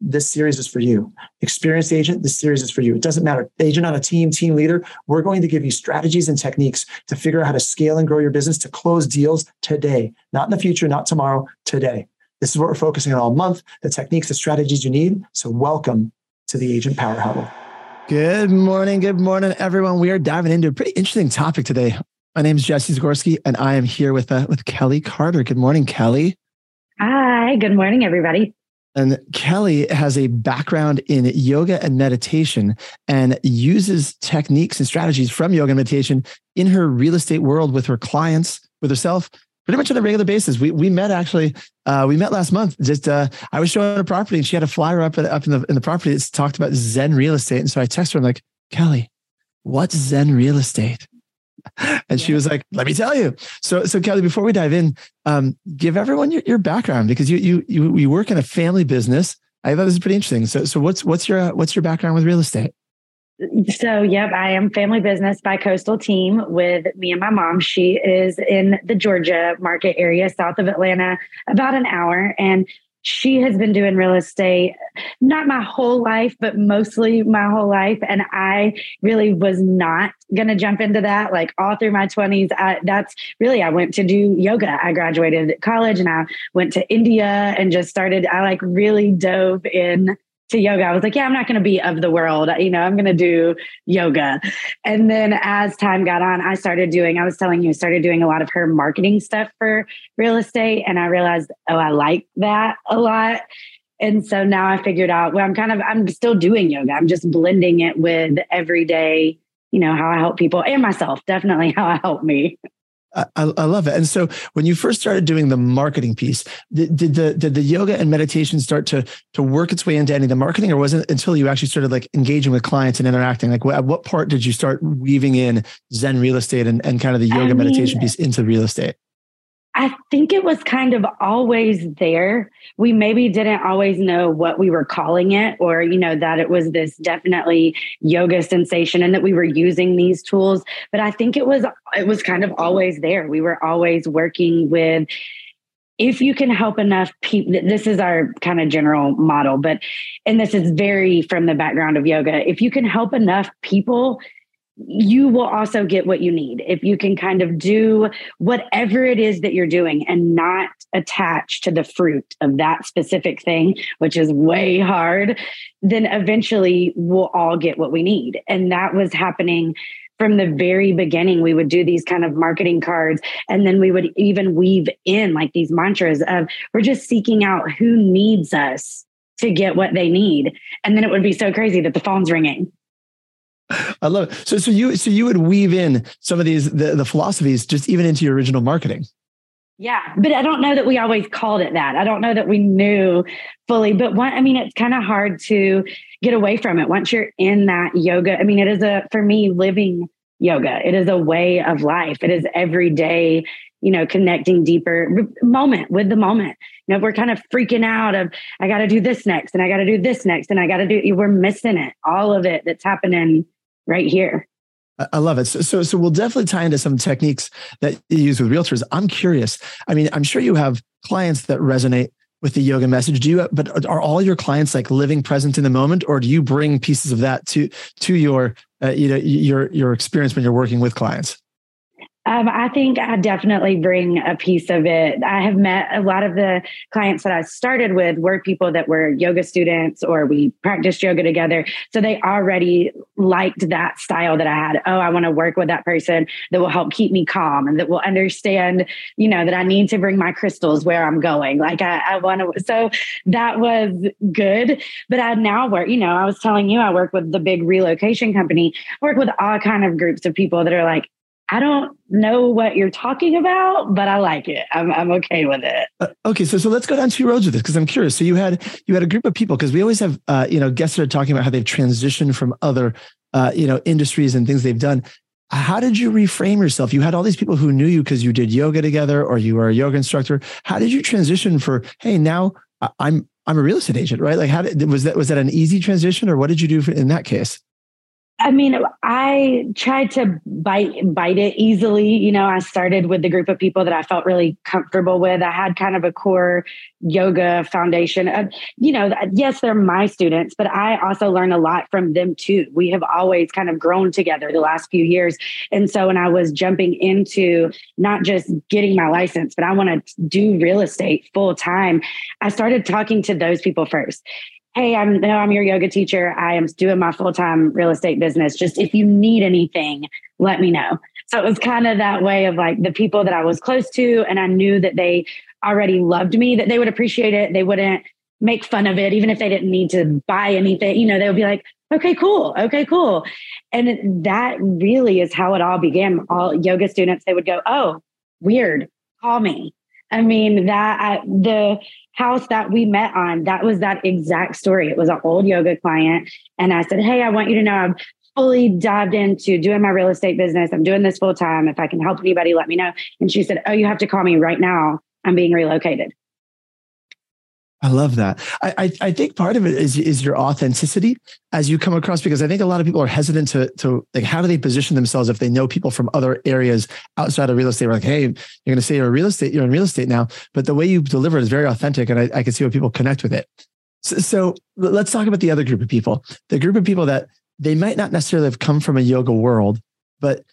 this series is for you. Experienced agent, this series is for you. It doesn't matter. Agent on a team, team leader, we're going to give you strategies and techniques to figure out how to scale and grow your business to close deals today, not in the future, not tomorrow, today. This is what we're focusing on all month the techniques, the strategies you need. So, welcome to the Agent Power Huddle. Good morning. Good morning, everyone. We are diving into a pretty interesting topic today. My name is Jesse Zagorski, and I am here with, uh, with Kelly Carter. Good morning, Kelly. Hi. Good morning, everybody. And Kelly has a background in yoga and meditation and uses techniques and strategies from yoga and meditation in her real estate world with her clients, with herself, pretty much on a regular basis. We we met actually, uh, we met last month. Just uh, I was showing a property and she had a flyer up up in the in the property that talked about Zen real estate. And so I texted her, I'm like, Kelly, what's Zen real estate? and she was like, "Let me tell you." So, so Kelly, before we dive in, um, give everyone your, your background because you you you you work in a family business. I thought this is pretty interesting. So, so what's what's your what's your background with real estate? So, yep, I am family business bicoastal team with me and my mom. She is in the Georgia market area, south of Atlanta, about an hour, and she has been doing real estate not my whole life but mostly my whole life. And i really was not going to jump into that like all through my 20s I, that's really i went to do yoga. I graduated college and i went to india and just started i like really dove in to yoga. I was like, yeah, I'm not going to be of the world. You know, I'm going to do yoga. And then as time got on, I started doing, I was telling you, I started doing a lot of her marketing stuff for real estate. And I realized, oh, I like that a lot. And so now I figured out, well, I'm kind of, I'm still doing yoga. I'm just blending it with everyday, you know, how I help people and myself, definitely how I help me. I, I, love it. And so, when you first started doing the marketing piece, did, did, the did the yoga and meditation start to to work its way into any of the marketing, or was it until you actually started like engaging with clients and interacting? Like, at what part did you start weaving in Zen real estate and, and kind of the yoga I mean, meditation piece into real estate? I think it was kind of always there. We maybe didn't always know what we were calling it, or, you know, that it was this definitely yoga sensation and that we were using these tools. But I think it was, it was kind of always there. We were always working with, if you can help enough people, this is our kind of general model, but, and this is very from the background of yoga. If you can help enough people you will also get what you need if you can kind of do whatever it is that you're doing and not attach to the fruit of that specific thing, which is way hard, then eventually we'll all get what we need. And that was happening from the very beginning. We would do these kind of marketing cards and then we would even weave in like these mantras of we're just seeking out who needs us to get what they need. And then it would be so crazy that the phone's ringing I love it. So, so you, so you would weave in some of these the, the philosophies just even into your original marketing. Yeah, but I don't know that we always called it that. I don't know that we knew fully. But one, I mean, it's kind of hard to get away from it once you're in that yoga. I mean, it is a for me living yoga. It is a way of life. It is every day you know, connecting deeper moment with the moment. You know, we're kind of freaking out of I got to do this next, and I got to do this next, and I got to do. We're missing it, all of it that's happening right here. I love it. So, so, so we'll definitely tie into some techniques that you use with realtors. I'm curious. I mean, I'm sure you have clients that resonate with the yoga message. Do you? But are all your clients like living present in the moment, or do you bring pieces of that to to your uh, you know your your experience when you're working with clients? Um, I think I definitely bring a piece of it. I have met a lot of the clients that I started with were people that were yoga students or we practiced yoga together. So they already liked that style that I had. Oh, I want to work with that person that will help keep me calm and that will understand, you know, that I need to bring my crystals where I'm going. Like I, I want to. So that was good. But I now work, you know, I was telling you, I work with the big relocation company, work with all kind of groups of people that are like, I don't know what you're talking about, but I like it. I'm, I'm okay with it. Uh, okay, so so let's go down two roads with this because I'm curious. So you had you had a group of people because we always have uh, you know guests that are talking about how they've transitioned from other uh, you know industries and things they've done. How did you reframe yourself? You had all these people who knew you because you did yoga together or you were a yoga instructor. How did you transition for hey now I'm I'm a real estate agent, right? Like how did was that was that an easy transition or what did you do for, in that case? I mean, I tried to bite bite it easily. You know, I started with the group of people that I felt really comfortable with. I had kind of a core yoga foundation. Uh, you know, yes, they're my students, but I also learn a lot from them too. We have always kind of grown together the last few years. And so when I was jumping into not just getting my license, but I want to do real estate full time, I started talking to those people first hey, I'm no, I'm your yoga teacher. I am doing my full time real estate business. Just if you need anything, let me know. So it was kind of that way of like the people that I was close to, and I knew that they already loved me, that they would appreciate it. They wouldn't make fun of it, even if they didn't need to buy anything. You know, they would be like, okay, cool, okay, cool. And that really is how it all began. All yoga students, they would go, oh, weird, call me. I mean, that I, the house that we met on, that was that exact story. It was an old yoga client. And I said, Hey, I want you to know I'm fully dived into doing my real estate business. I'm doing this full time. If I can help anybody, let me know. And she said, Oh, you have to call me right now. I'm being relocated. I love that. I, I, I think part of it is is your authenticity as you come across because I think a lot of people are hesitant to to like how do they position themselves if they know people from other areas outside of real estate. We're like, hey, you're going to say you're real estate, you're in real estate now, but the way you deliver it is very authentic, and I, I can see how people connect with it. So, so let's talk about the other group of people. The group of people that they might not necessarily have come from a yoga world, but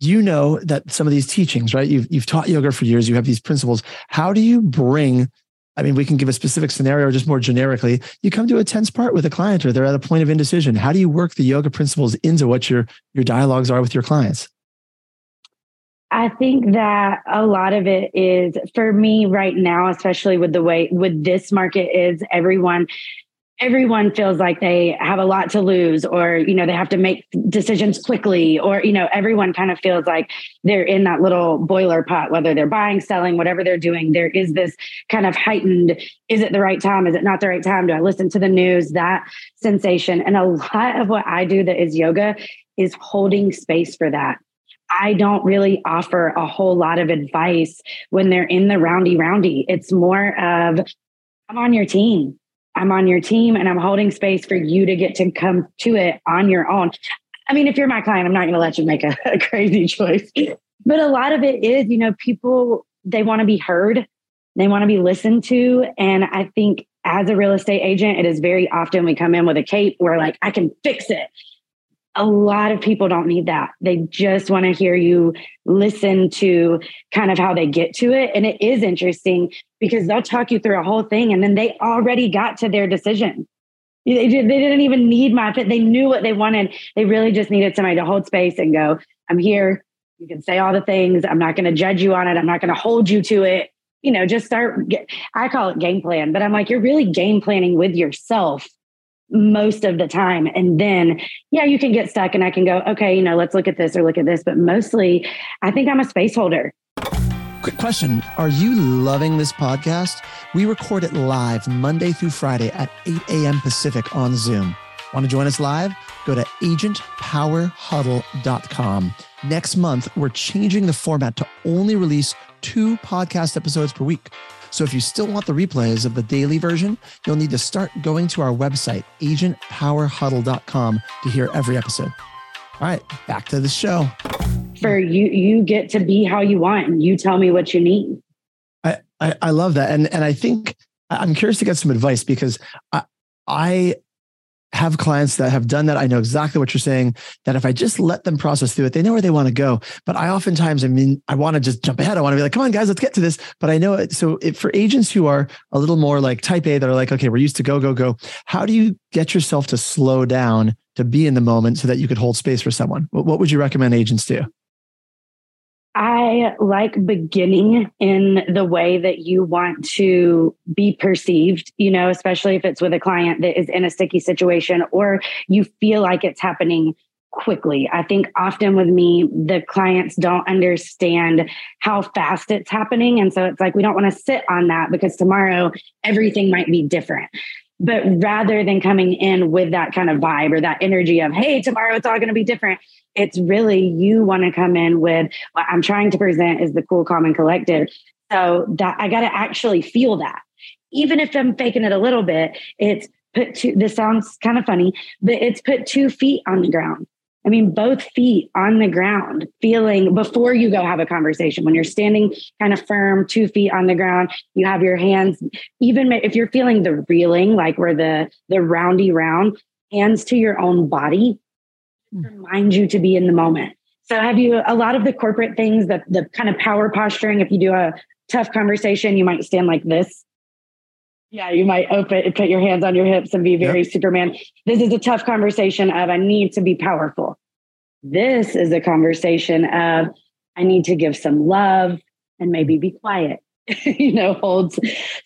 you know that some of these teachings, right? You've you've taught yoga for years. You have these principles. How do you bring I mean, we can give a specific scenario or just more generically. You come to a tense part with a client or they're at a point of indecision. How do you work the yoga principles into what your, your dialogues are with your clients? I think that a lot of it is for me right now, especially with the way with this market is everyone everyone feels like they have a lot to lose or you know they have to make decisions quickly or you know everyone kind of feels like they're in that little boiler pot whether they're buying selling whatever they're doing there is this kind of heightened is it the right time? Is it not the right time? Do i listen to the news? That sensation. And a lot of what i do that is yoga is holding space for that. I don't really offer a whole lot of advice when they're in the roundy roundy. It's more of I'm on your team I'm on your team and I'm holding space for you to get to come to it on your own. I mean, if you're my client, I'm not going to let you make a, a crazy choice. But a lot of it is, you know, people, they want to be heard, they want to be listened to. And I think as a real estate agent, it is very often we come in with a cape where, like, I can fix it a lot of people don't need that. They just want to hear you listen to kind of how they get to it. And it is interesting because they'll talk you through a whole thing and then they already got to their decision. They, did, they didn't even need my fit. They knew what they wanted. They really just needed somebody to hold space and go, I'm here. You can say all the things. I'm not going to judge you on it. I'm not going to hold you to it. You know, just start. I call it game plan, but I'm like, you're really game planning with yourself most of the time. And then, yeah, you can get stuck and I can go, okay, you know, let's look at this or look at this. But mostly, I think I'm a space holder. Quick question Are you loving this podcast? We record it live Monday through Friday at 8 a.m. Pacific on Zoom. Want to join us live? Go to agentpowerhuddle.com. Next month, we're changing the format to only release two podcast episodes per week. So if you still want the replays of the daily version, you'll need to start going to our website, agentpowerhuddle.com, to hear every episode. All right, back to the show. For you, you get to be how you want, and you tell me what you need. I, I, I love that, and and I think I'm curious to get some advice because I I have clients that have done that. I know exactly what you're saying. That if I just let them process through it, they know where they want to go. But I oftentimes, I mean, I want to just jump ahead. I want to be like, come on, guys, let's get to this. But I know it. So for agents who are a little more like type A, that are like, okay, we're used to go, go, go. How do you get yourself to slow down to be in the moment so that you could hold space for someone? What, what would you recommend agents do? I like beginning in the way that you want to be perceived, you know, especially if it's with a client that is in a sticky situation or you feel like it's happening quickly. I think often with me, the clients don't understand how fast it's happening. And so it's like, we don't want to sit on that because tomorrow everything might be different. But rather than coming in with that kind of vibe or that energy of, hey, tomorrow it's all going to be different, it's really you want to come in with what I'm trying to present is the cool, calm, and collected. So that I got to actually feel that. Even if I'm faking it a little bit, it's put two, this sounds kind of funny, but it's put two feet on the ground. I mean, both feet on the ground, feeling before you go have a conversation. When you're standing kind of firm, two feet on the ground, you have your hands, even if you're feeling the reeling, like where the the roundy round, hands to your own body. Remind you to be in the moment. So have you a lot of the corporate things, that the kind of power posturing, if you do a tough conversation, you might stand like this yeah, you might open, and put your hands on your hips and be very yep. Superman. This is a tough conversation of I need to be powerful. This is a conversation of I need to give some love and maybe be quiet. you know, holds.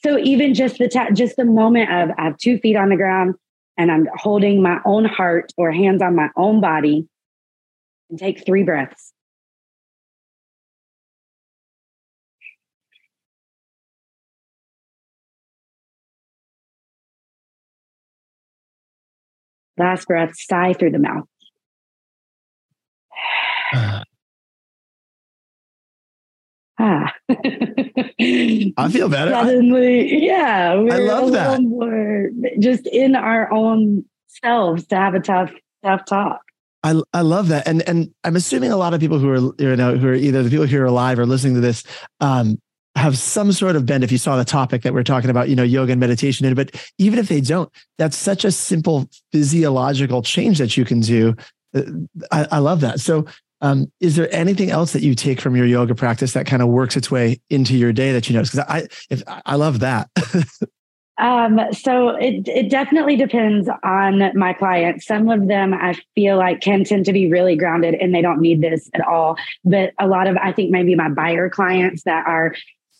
So even just the ta- just the moment of I have two feet on the ground and I'm holding my own heart or hands on my own body and take three breaths. Last breath, sigh through the mouth. ah. I feel better. Suddenly, yeah. I love that. More just in our own selves to have a tough, tough talk. I, I love that. And and I'm assuming a lot of people who are you know who are either the people who are alive or listening to this um, have some sort of bend if you saw the topic that we're talking about, you know, yoga and meditation. But even if they don't, that's such a simple physiological change that you can do. Uh, I, I love that. So, um, is there anything else that you take from your yoga practice that kind of works its way into your day that you notice? Because I, if I love that. um, so it it definitely depends on my clients. Some of them I feel like can tend to be really grounded and they don't need this at all. But a lot of I think maybe my buyer clients that are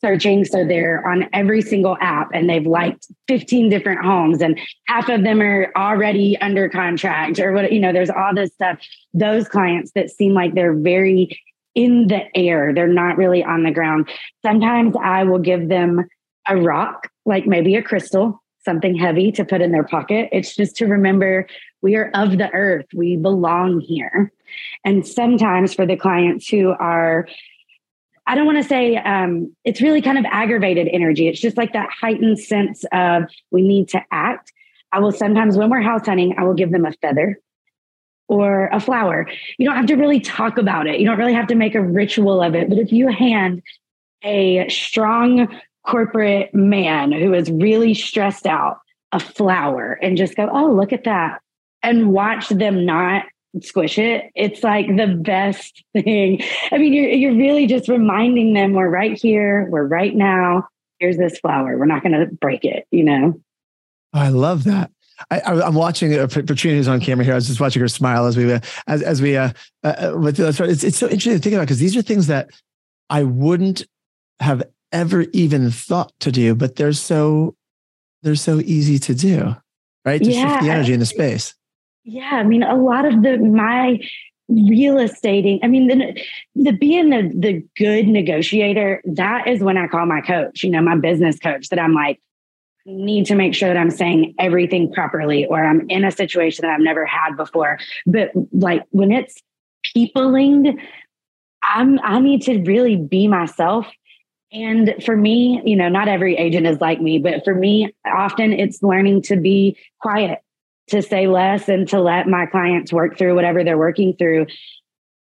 searching. So they're on every single app and they've liked 15 different homes and half of them are already under contract or what, you know, there's all this stuff. Those clients that seem like they're very in the air, they're not really on the ground. Sometimes I will give them a rock, like maybe a crystal, something heavy to put in their pocket. It's just to remember we are of the earth, we belong here. And sometimes for the clients who are I don't want to say um, it's really kind of aggravated energy. It's just like that heightened sense of we need to act. I will sometimes, when we're house hunting, I will give them a feather or a flower. You don't have to really talk about it. You don't really have to make a ritual of it. But if you hand a strong corporate man who is really stressed out a flower and just go, oh, look at that, and watch them not squish it. It's like the best thing. I mean, you're you're really just reminding them we're right here, we're right now. Here's this flower. We're not going to break it. You know. I love that. I, am watching uh, Patrina who's on camera here. I was just watching her smile as we uh, as as we uh, uh, uh with it's it's so interesting to think about because these are things that I wouldn't have ever even thought to do, but they're so they're so easy to do, right? To yeah, shift the energy in the space. Yeah, I mean, a lot of the my real estating. I mean, the, the being the the good negotiator. That is when I call my coach. You know, my business coach. That I'm like need to make sure that I'm saying everything properly, or I'm in a situation that I've never had before. But like when it's peopling, I'm I need to really be myself. And for me, you know, not every agent is like me, but for me, often it's learning to be quiet to say less and to let my clients work through whatever they're working through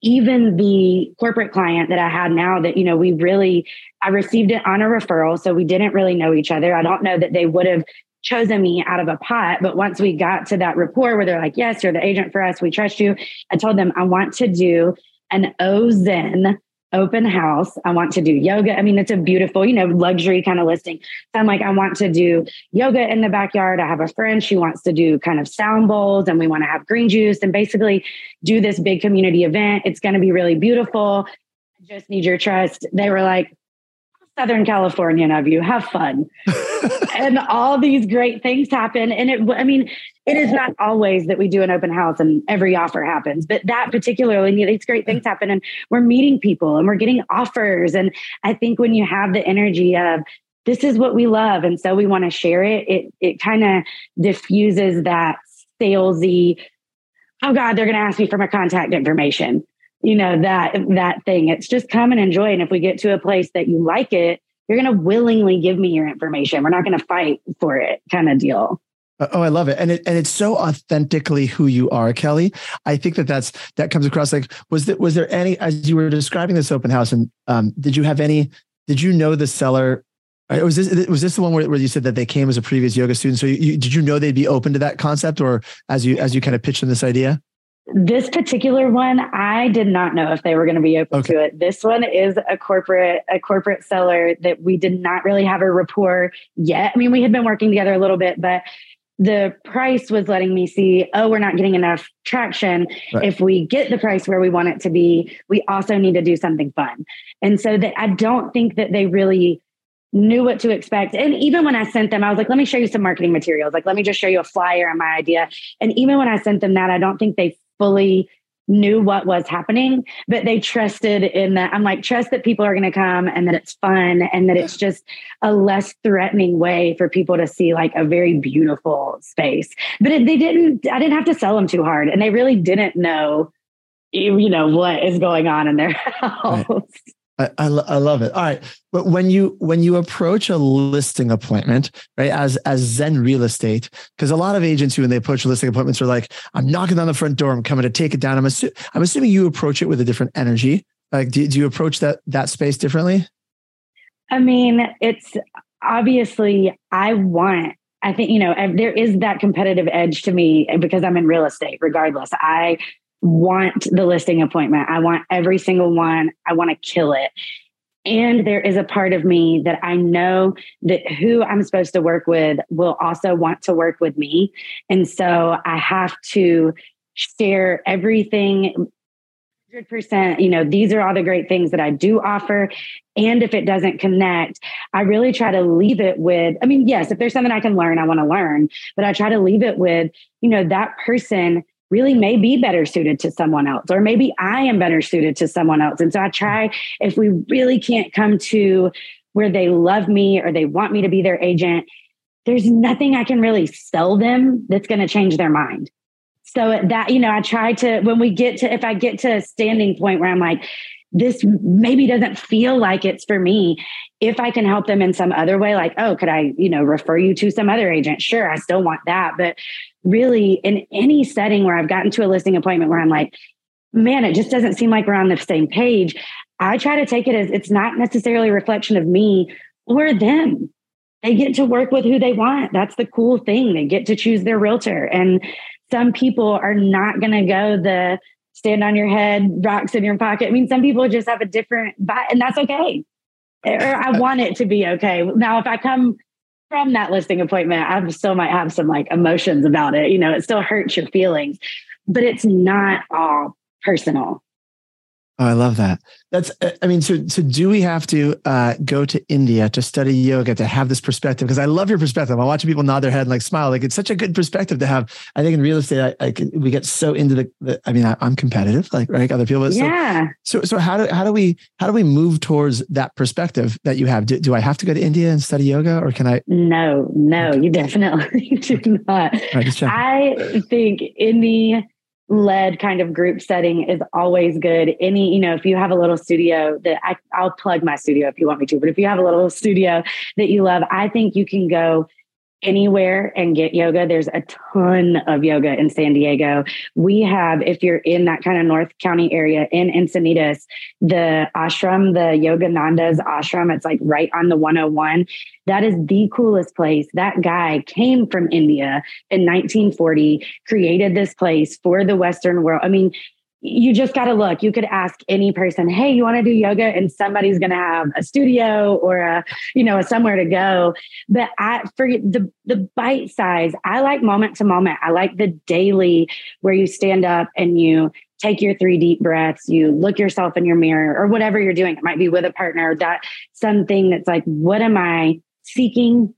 even the corporate client that I had now that, you know, we really, I received it on a referral. So we didn't really know each other. I don't know that they would have chosen me out of a pot. But once we got to that rapport where they're like, yes, you're the agent for us, we trust you. I told them I want to do an OZen open house. I want to do yoga. I mean, it's a beautiful, you know, luxury kind of listing. So I'm like, I want to do yoga in the backyard. I have a friend, she wants to do kind of sound bowls and we want to have green juice and basically do this big community event. It's going to be really beautiful. I just need your trust. They were like, Southern Californian of you. Have fun. and all these great things happen. And it, I mean, it is not always that we do an open house and every offer happens, but that particularly, these great things happen and we're meeting people and we're getting offers. And I think when you have the energy of, this is what we love, and so we want to share it, it, it kind of diffuses that salesy, oh God, they're going to ask me for my contact information you know that that thing it's just come and enjoy and if we get to a place that you like it you're going to willingly give me your information we're not going to fight for it kind of deal Oh, I love it, and it and it's so authentically who you are, Kelly. I think that that's that comes across. Like, was that was there any as you were describing this open house, and um, did you have any? Did you know the seller? Was this was this the one where, where you said that they came as a previous yoga student? So you, you, did you know they'd be open to that concept, or as you as you kind of pitched them this idea? This particular one, I did not know if they were going to be open okay. to it. This one is a corporate a corporate seller that we did not really have a rapport yet. I mean, we had been working together a little bit, but the price was letting me see, oh, we're not getting enough traction. Right. If we get the price where we want it to be, we also need to do something fun. And so that I don't think that they really knew what to expect. And even when I sent them, I was like, let me show you some marketing materials. Like, let me just show you a flyer on my idea. And even when I sent them that, I don't think they fully knew what was happening, but they trusted in that. I'm like, trust that people are going to come and that it's fun and that it's just a less threatening way for people to see like a very beautiful space. But it, they didn't, I didn't have to sell them too hard and they really didn't know, you know, what is going on in their house. Right. I, I, I, love it. All right. But when you when you approach a listing appointment, right, as as Zen real estate, because a lot of agents who when they approach listing appointments are like, I'm knocking on the front door, I'm coming to take it down. I'm assu- I'm assuming you approach it with a different energy. Like, do, do you approach that that space differently? I mean, it's obviously I want I think, you know, there is that competitive edge to me eh, because I'm in real estate, regardless. I want the listing appointment. I want every single one. I want to kill it. And there is a part of me that I know that who I'm supposed to work with will also want to work with me. And so I have to share everything 100%. You know, these are all the great things that I do offer. And if it doesn't connect, I really try to leave it with, I mean, yes, if there's something I can learn, I want to learn, but I try to leave it with, you know, that person really may be better suited to someone else, or maybe I am better suited to someone else. And so I try, if we really can't come to where they love me or they want me to be their agent, there's nothing I can really sell them that's going to change their mind. So that, you know, I try to, when we get to, if I get to a standing point where I'm like, this maybe doesn't feel like it's for me. If I can help them in some other way, like, oh, could I, you know, refer you to some other agent? Sure, I still want that. But really, in any setting where I've gotten to a listing appointment where I'm like, man, it just doesn't seem like we're on the same page, I try to take it as it's not necessarily a reflection of me or them. They get to work with who they want. That's the cool thing. They get to choose their realtor. And some people are not going to go the, stand on your head, rocks in your pocket. I mean, some people just have a different vibe, and that's okay. Or I want it to be okay. Now, if I come from that listing appointment, I still might have some like emotions about it. You know, it still hurts your feelings, but it's not all personal. Oh, I love that. That's, uh, I mean, so, so do we have to uh, go to India to study yoga to have this perspective? Because I love your perspective. I'm watching people nod their head and like smile. Like it's such a good perspective to have. I think in real estate, I, I can, we get so into the, the I mean, I, am competitive, like right, other people. So, yeah. So, so how do how do we how do we move towards that perspective that you have? Do, do I have to go to India and study yoga, or can I? No, no, you definitely do not. Right, I think India led kind of group setting is always good. Any, you know, if you have a little studio that I, I'll plug my studio if you want me to, but if you have a little studio that you love, I think you can go anywhere and get yoga. There's a ton of yoga in San Diego. We have, if you're in that kind of North County area in Encinitas, the ashram, the Yogananda's ashram, it's like right on the 101. That is the coolest place. That guy came from India in 1940, created this place for the Western world. I mean, you just got to look. You could ask any person, "Hey, you want to do yoga?" and somebody's going to have a studio or a, you know, a somewhere to go. But I for the the bite size, I like moment to moment. I like the daily where you stand up and you take your three deep breaths, you look yourself in your mirror or whatever you're doing. It might be with a partner, that something that's like, what am I seeking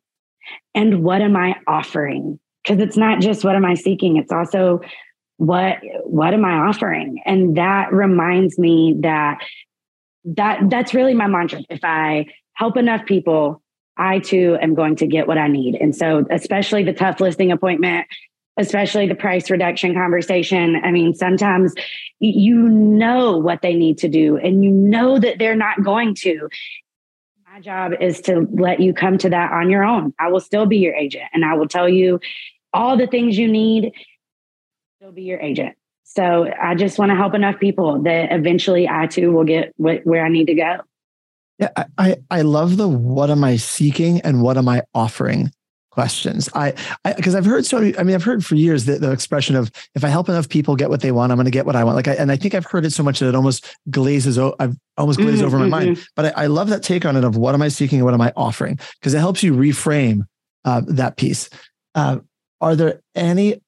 and what am I offering? Because it's not just what am I seeking, it's also what what am I offering? And that reminds me that that that's really my mantra. If I help enough people, I too am going to get what I need. And so, especially the tough listing appointment, especially the price reduction conversation. I mean, sometimes you know what they need to do and you know that they're not going to. My job is to let you come to that on your own. I will still be your agent and I will tell you all the things you need, still be your agent. So I just want to help enough people that eventually I too will get where I need to go. Yeah, I, I love the what am I seeking and what am I offering questions. I because I've heard so many, I mean I've heard for years the, the expression of if I help enough people get what they want, I'm going to get what I want. Like I, and I think I've heard it so much that it almost glazes. I've almost glazed mm-hmm, over my mm-hmm. mind. But I, I, love that take on it of what am I seeking and what am I offering because it helps you reframe uh, that piece. Uh, are there any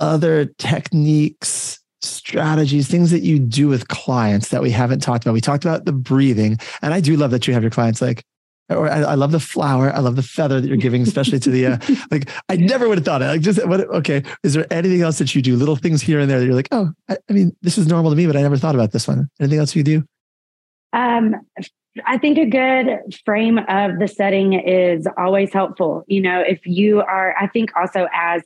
other techniques? strategies, things that you do with clients that we haven't talked about. We talked about the breathing, and I do love that you have your clients like or I, I, love the flower. I love the feather that you're giving, especially to the uh, like. I never would have thought it. Like, just what? Okay, is there anything else that you do? Little things here and there that you're like, oh, I, I mean, this is normal to me, but I never thought about this one. Anything else you do? Um, I think a good frame of the setting is always helpful. You know, if you are, I think also as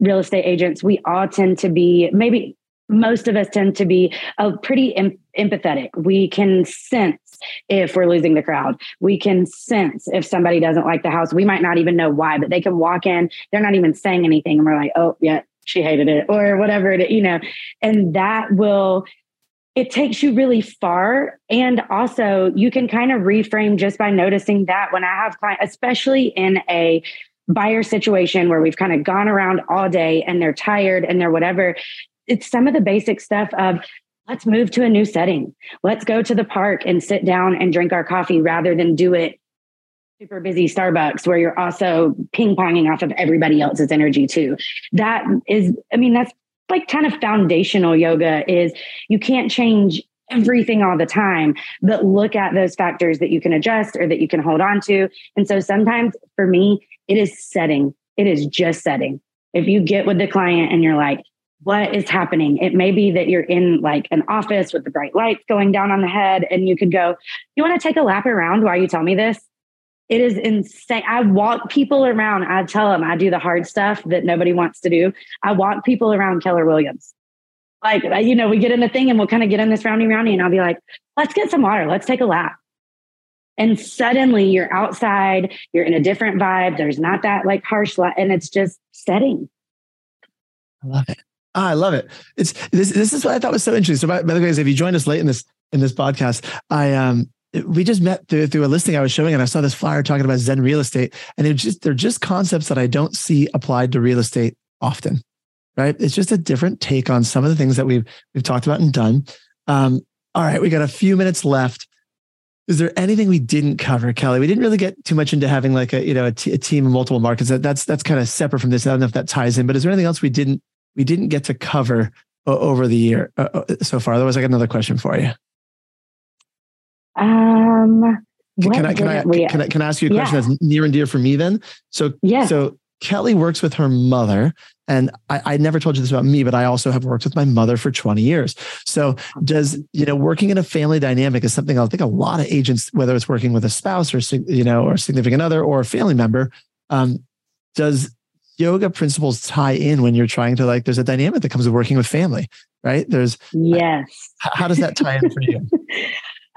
real estate agents, we all tend to be maybe most of us tend to be uh, pretty em- empathetic. We can sense if we're losing the crowd. We can sense if somebody doesn't like the house. We might not even know why, but they can walk in, they're not even saying anything. And we're like, oh, yeah, she hated it or whatever it, you know, and that will, it takes you really far. And also, you can kind of reframe just by noticing that when I have clients, especially in a buyer situation where we've kind of gone around all day and they're tired and they're whatever, it's some of the basic stuff of let's move to a new setting. Let's go to the park and sit down and drink our coffee rather than do it super busy Starbucks where you're also ping ponging off of everybody else's energy too. That is, I mean, that's like kind of foundational yoga is you can't change everything all the time, but look at those factors that you can adjust or that you can hold on to. And so sometimes for me, it is setting. It is just setting. If you get with the client and you're like, what is happening. It may be that you're in like an office with the bright lights going down on the head, and you could go, You want to take a lap around while you tell me this? It is insane. I walk people around. I tell them I do the hard stuff that nobody wants to do. I walk people around Keller Williams. Like, you know, we get in the thing and we'll kind of get in this roundy roundy, and I'll be like, Let's get some water. Let's take a lap. And suddenly you're outside, you're in a different vibe. There's not that like harsh, light, and it's just setting. I love it. Oh, I love it. It's this. This is what I thought was so interesting. So, by, by the way, if you joined us late in this in this podcast, I um we just met through, through a listing I was showing, and I saw this flyer talking about Zen real estate, and they're just they're just concepts that I don't see applied to real estate often. Right? It's just a different take on some of the things that we've we've talked about and done. Um, all right, we got a few minutes left. Is there anything we didn't cover, Kelly? We didn't really get too much into having like a you know a, t- a team in multiple markets. That, that's that's kind of separate from this. I don't know if that ties in, but is there anything else we didn't we didn't get to cover over the year uh, uh, so far. Otherwise, I got another question for you. Um, can, I, can, I, can I can I ask you a question yeah. that's near and dear for me then? So yeah. So Kelly works with her mother, and I, I never told you this about me, but I also have worked with my mother for 20 years. So does you know working in a family dynamic is something I think a lot of agents, whether it's working with a spouse or you know or significant other or a family member, um, does yoga principles tie in when you're trying to like there's a dynamic that comes with working with family right? There's yes. how does that tie in for you?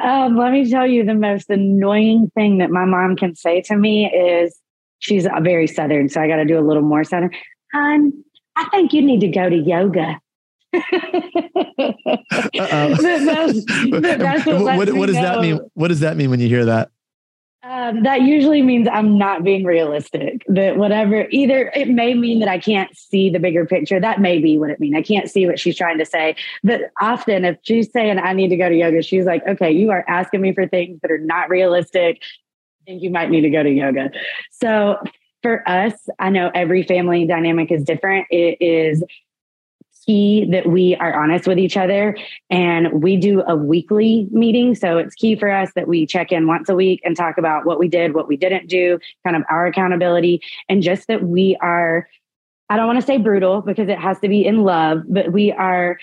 Um, let me tell you the most annoying thing that my mom can say to me is she's a very southern so i got to do a little more southern hon i think you need to go to yoga that's, that's what, what, what does know. that mean what does that mean when you hear that um, that usually means I'm not being realistic. That whatever, either it may mean that I can't see the bigger picture. That may be what it means. I can't see what she's trying to say. But often, if she's saying I need to go to yoga, she's like, okay, you are asking me for things that are not realistic. Think you might need to go to yoga. So for us, I know every family dynamic is different. It is key that we are honest with each other and we do a weekly meeting. So it's key for us that we check in once a week and talk about what we did, what we didn't do, kind of our accountability, and just that we are, I don't want to say brutal because it has to be in love, but we are,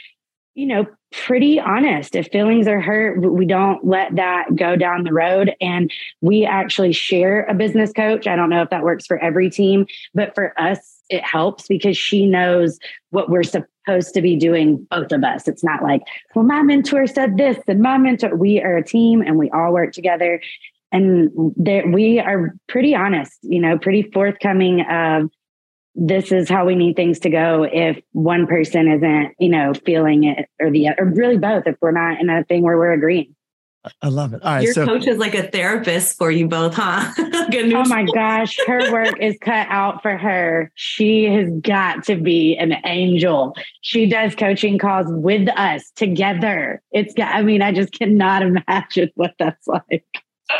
you know, pretty honest. If feelings are hurt, we don't let that go down the road. And we actually share a business coach. I don't know if that works for every team, but for us, it helps because she knows what we're supposed to be doing, both of us. It's not like, well, my mentor said this and my mentor, we are a team and we all work together. And we are pretty honest, you know, pretty forthcoming of this is how we need things to go if one person isn't, you know, feeling it or the or really both if we're not in a thing where we're agreeing. I love it. All right. Your so, coach is like a therapist for you both, huh? oh my gosh. Her work is cut out for her. She has got to be an angel. She does coaching calls with us together. It's got, I mean, I just cannot imagine what that's like.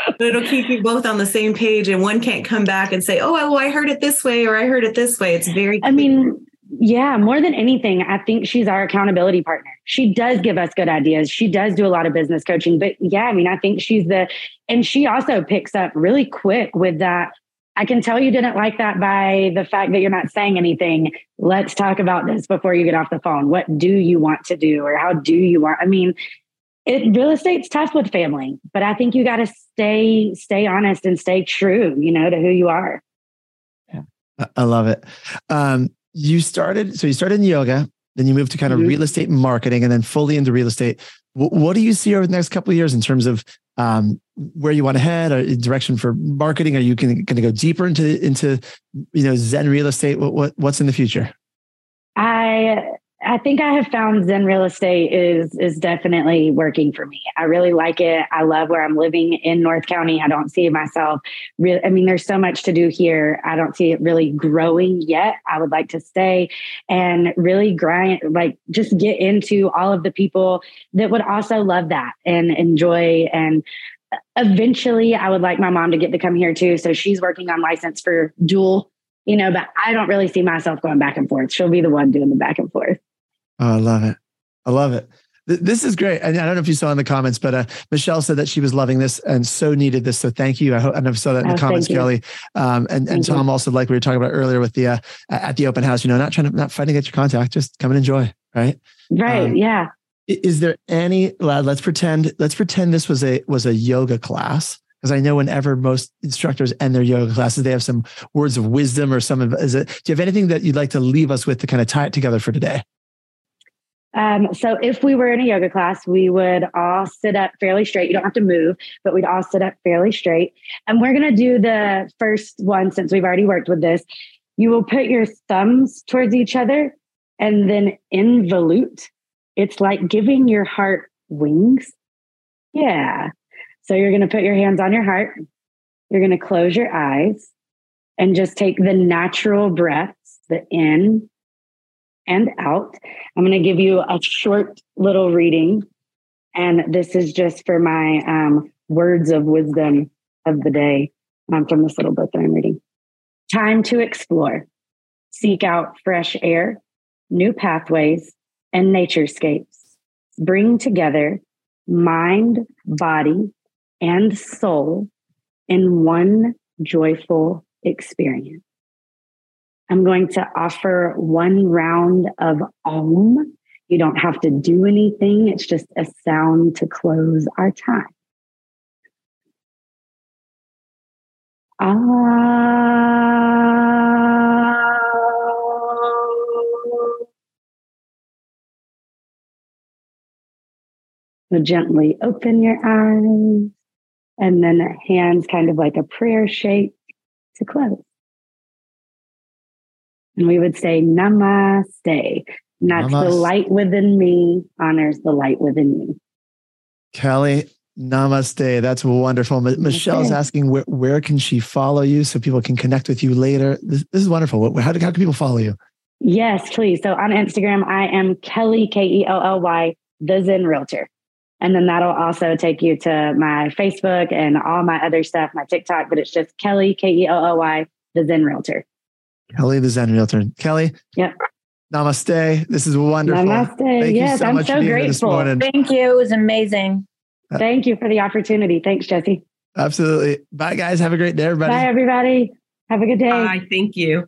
But it'll keep you both on the same page and one can't come back and say, oh, well, I heard it this way or I heard it this way. It's very, I mean, yeah, more than anything, I think she's our accountability partner. She does give us good ideas. She does do a lot of business coaching. But yeah, I mean, I think she's the, and she also picks up really quick with that. I can tell you didn't like that by the fact that you're not saying anything. Let's talk about this before you get off the phone. What do you want to do or how do you want? I mean, it real estate's tough with family, but I think you got to stay stay honest and stay true, you know, to who you are. Yeah, I love it. Um, you started, so you started in yoga, then you moved to kind of mm-hmm. real estate marketing and then fully into real estate. W- what do you see over the next couple of years in terms of um, where you want to head or direction for marketing? Are you going to go deeper into, into, you know, Zen real estate? What, what, what's in the future? I I think I have found Zen real estate is is definitely working for me. I really like it. I love where I'm living in North County. I don't see myself really I mean there's so much to do here. I don't see it really growing yet. I would like to stay and really grind like just get into all of the people that would also love that and enjoy and eventually I would like my mom to get to come here too. So she's working on license for dual you know, but I don't really see myself going back and forth. She'll be the one doing the back and forth. Oh, I love it. I love it. This is great. And I don't know if you saw in the comments, but uh, Michelle said that she was loving this and so needed this. So thank you. I hope I never saw that in oh, the comments, Kelly. Um, and and Tom you. also, like we were talking about earlier with the uh, at the open house, you know, not trying to not fighting to get your contact, just come and enjoy. Right. Right. Um, yeah. Is there any lad? Let's pretend. Let's pretend this was a was a yoga class because I know whenever most instructors end their yoga classes, they have some words of wisdom or some of is it. Do you have anything that you'd like to leave us with to kind of tie it together for today? Um, so if we were in a yoga class, we would all sit up fairly straight. You don't have to move, but we'd all sit up fairly straight. And we're going to do the first one since we've already worked with this. You will put your thumbs towards each other and then involute. It's like giving your heart wings. Yeah. So you're going to put your hands on your heart. You're going to close your eyes and just take the natural breaths, the in and out. I'm going to give you a short little reading. And this is just for my um, words of wisdom of the day um, from this little book that I'm reading. Time to explore, seek out fresh air, new pathways, and naturescapes. Bring together mind, body, and soul in one joyful experience. I'm going to offer one round of Om. You don't have to do anything, it's just a sound to close our time. Ah. So gently open your eyes and then hands kind of like a prayer shape to close. And we would say, Namaste. And that's Namaste. the light within me honors the light within you. Kelly, Namaste. That's wonderful. Michelle's asking where, where can she follow you so people can connect with you later. This, this is wonderful. How, how can people follow you? Yes, please. So on Instagram, I am Kelly, K E L L Y, the Zen Realtor. And then that'll also take you to my Facebook and all my other stuff, my TikTok, but it's just Kelly, K E L L Y, the Zen Realtor. Kelly, the Zen Realtor. Kelly. Yep. Namaste. This is wonderful. Namaste. Thank yes, you so I'm much so for being this grateful. morning. Thank you. It was amazing. Uh, Thank you for the opportunity. Thanks, Jesse. Absolutely. Bye, guys. Have a great day, everybody. Bye, everybody. Have a good day. Bye. Thank you.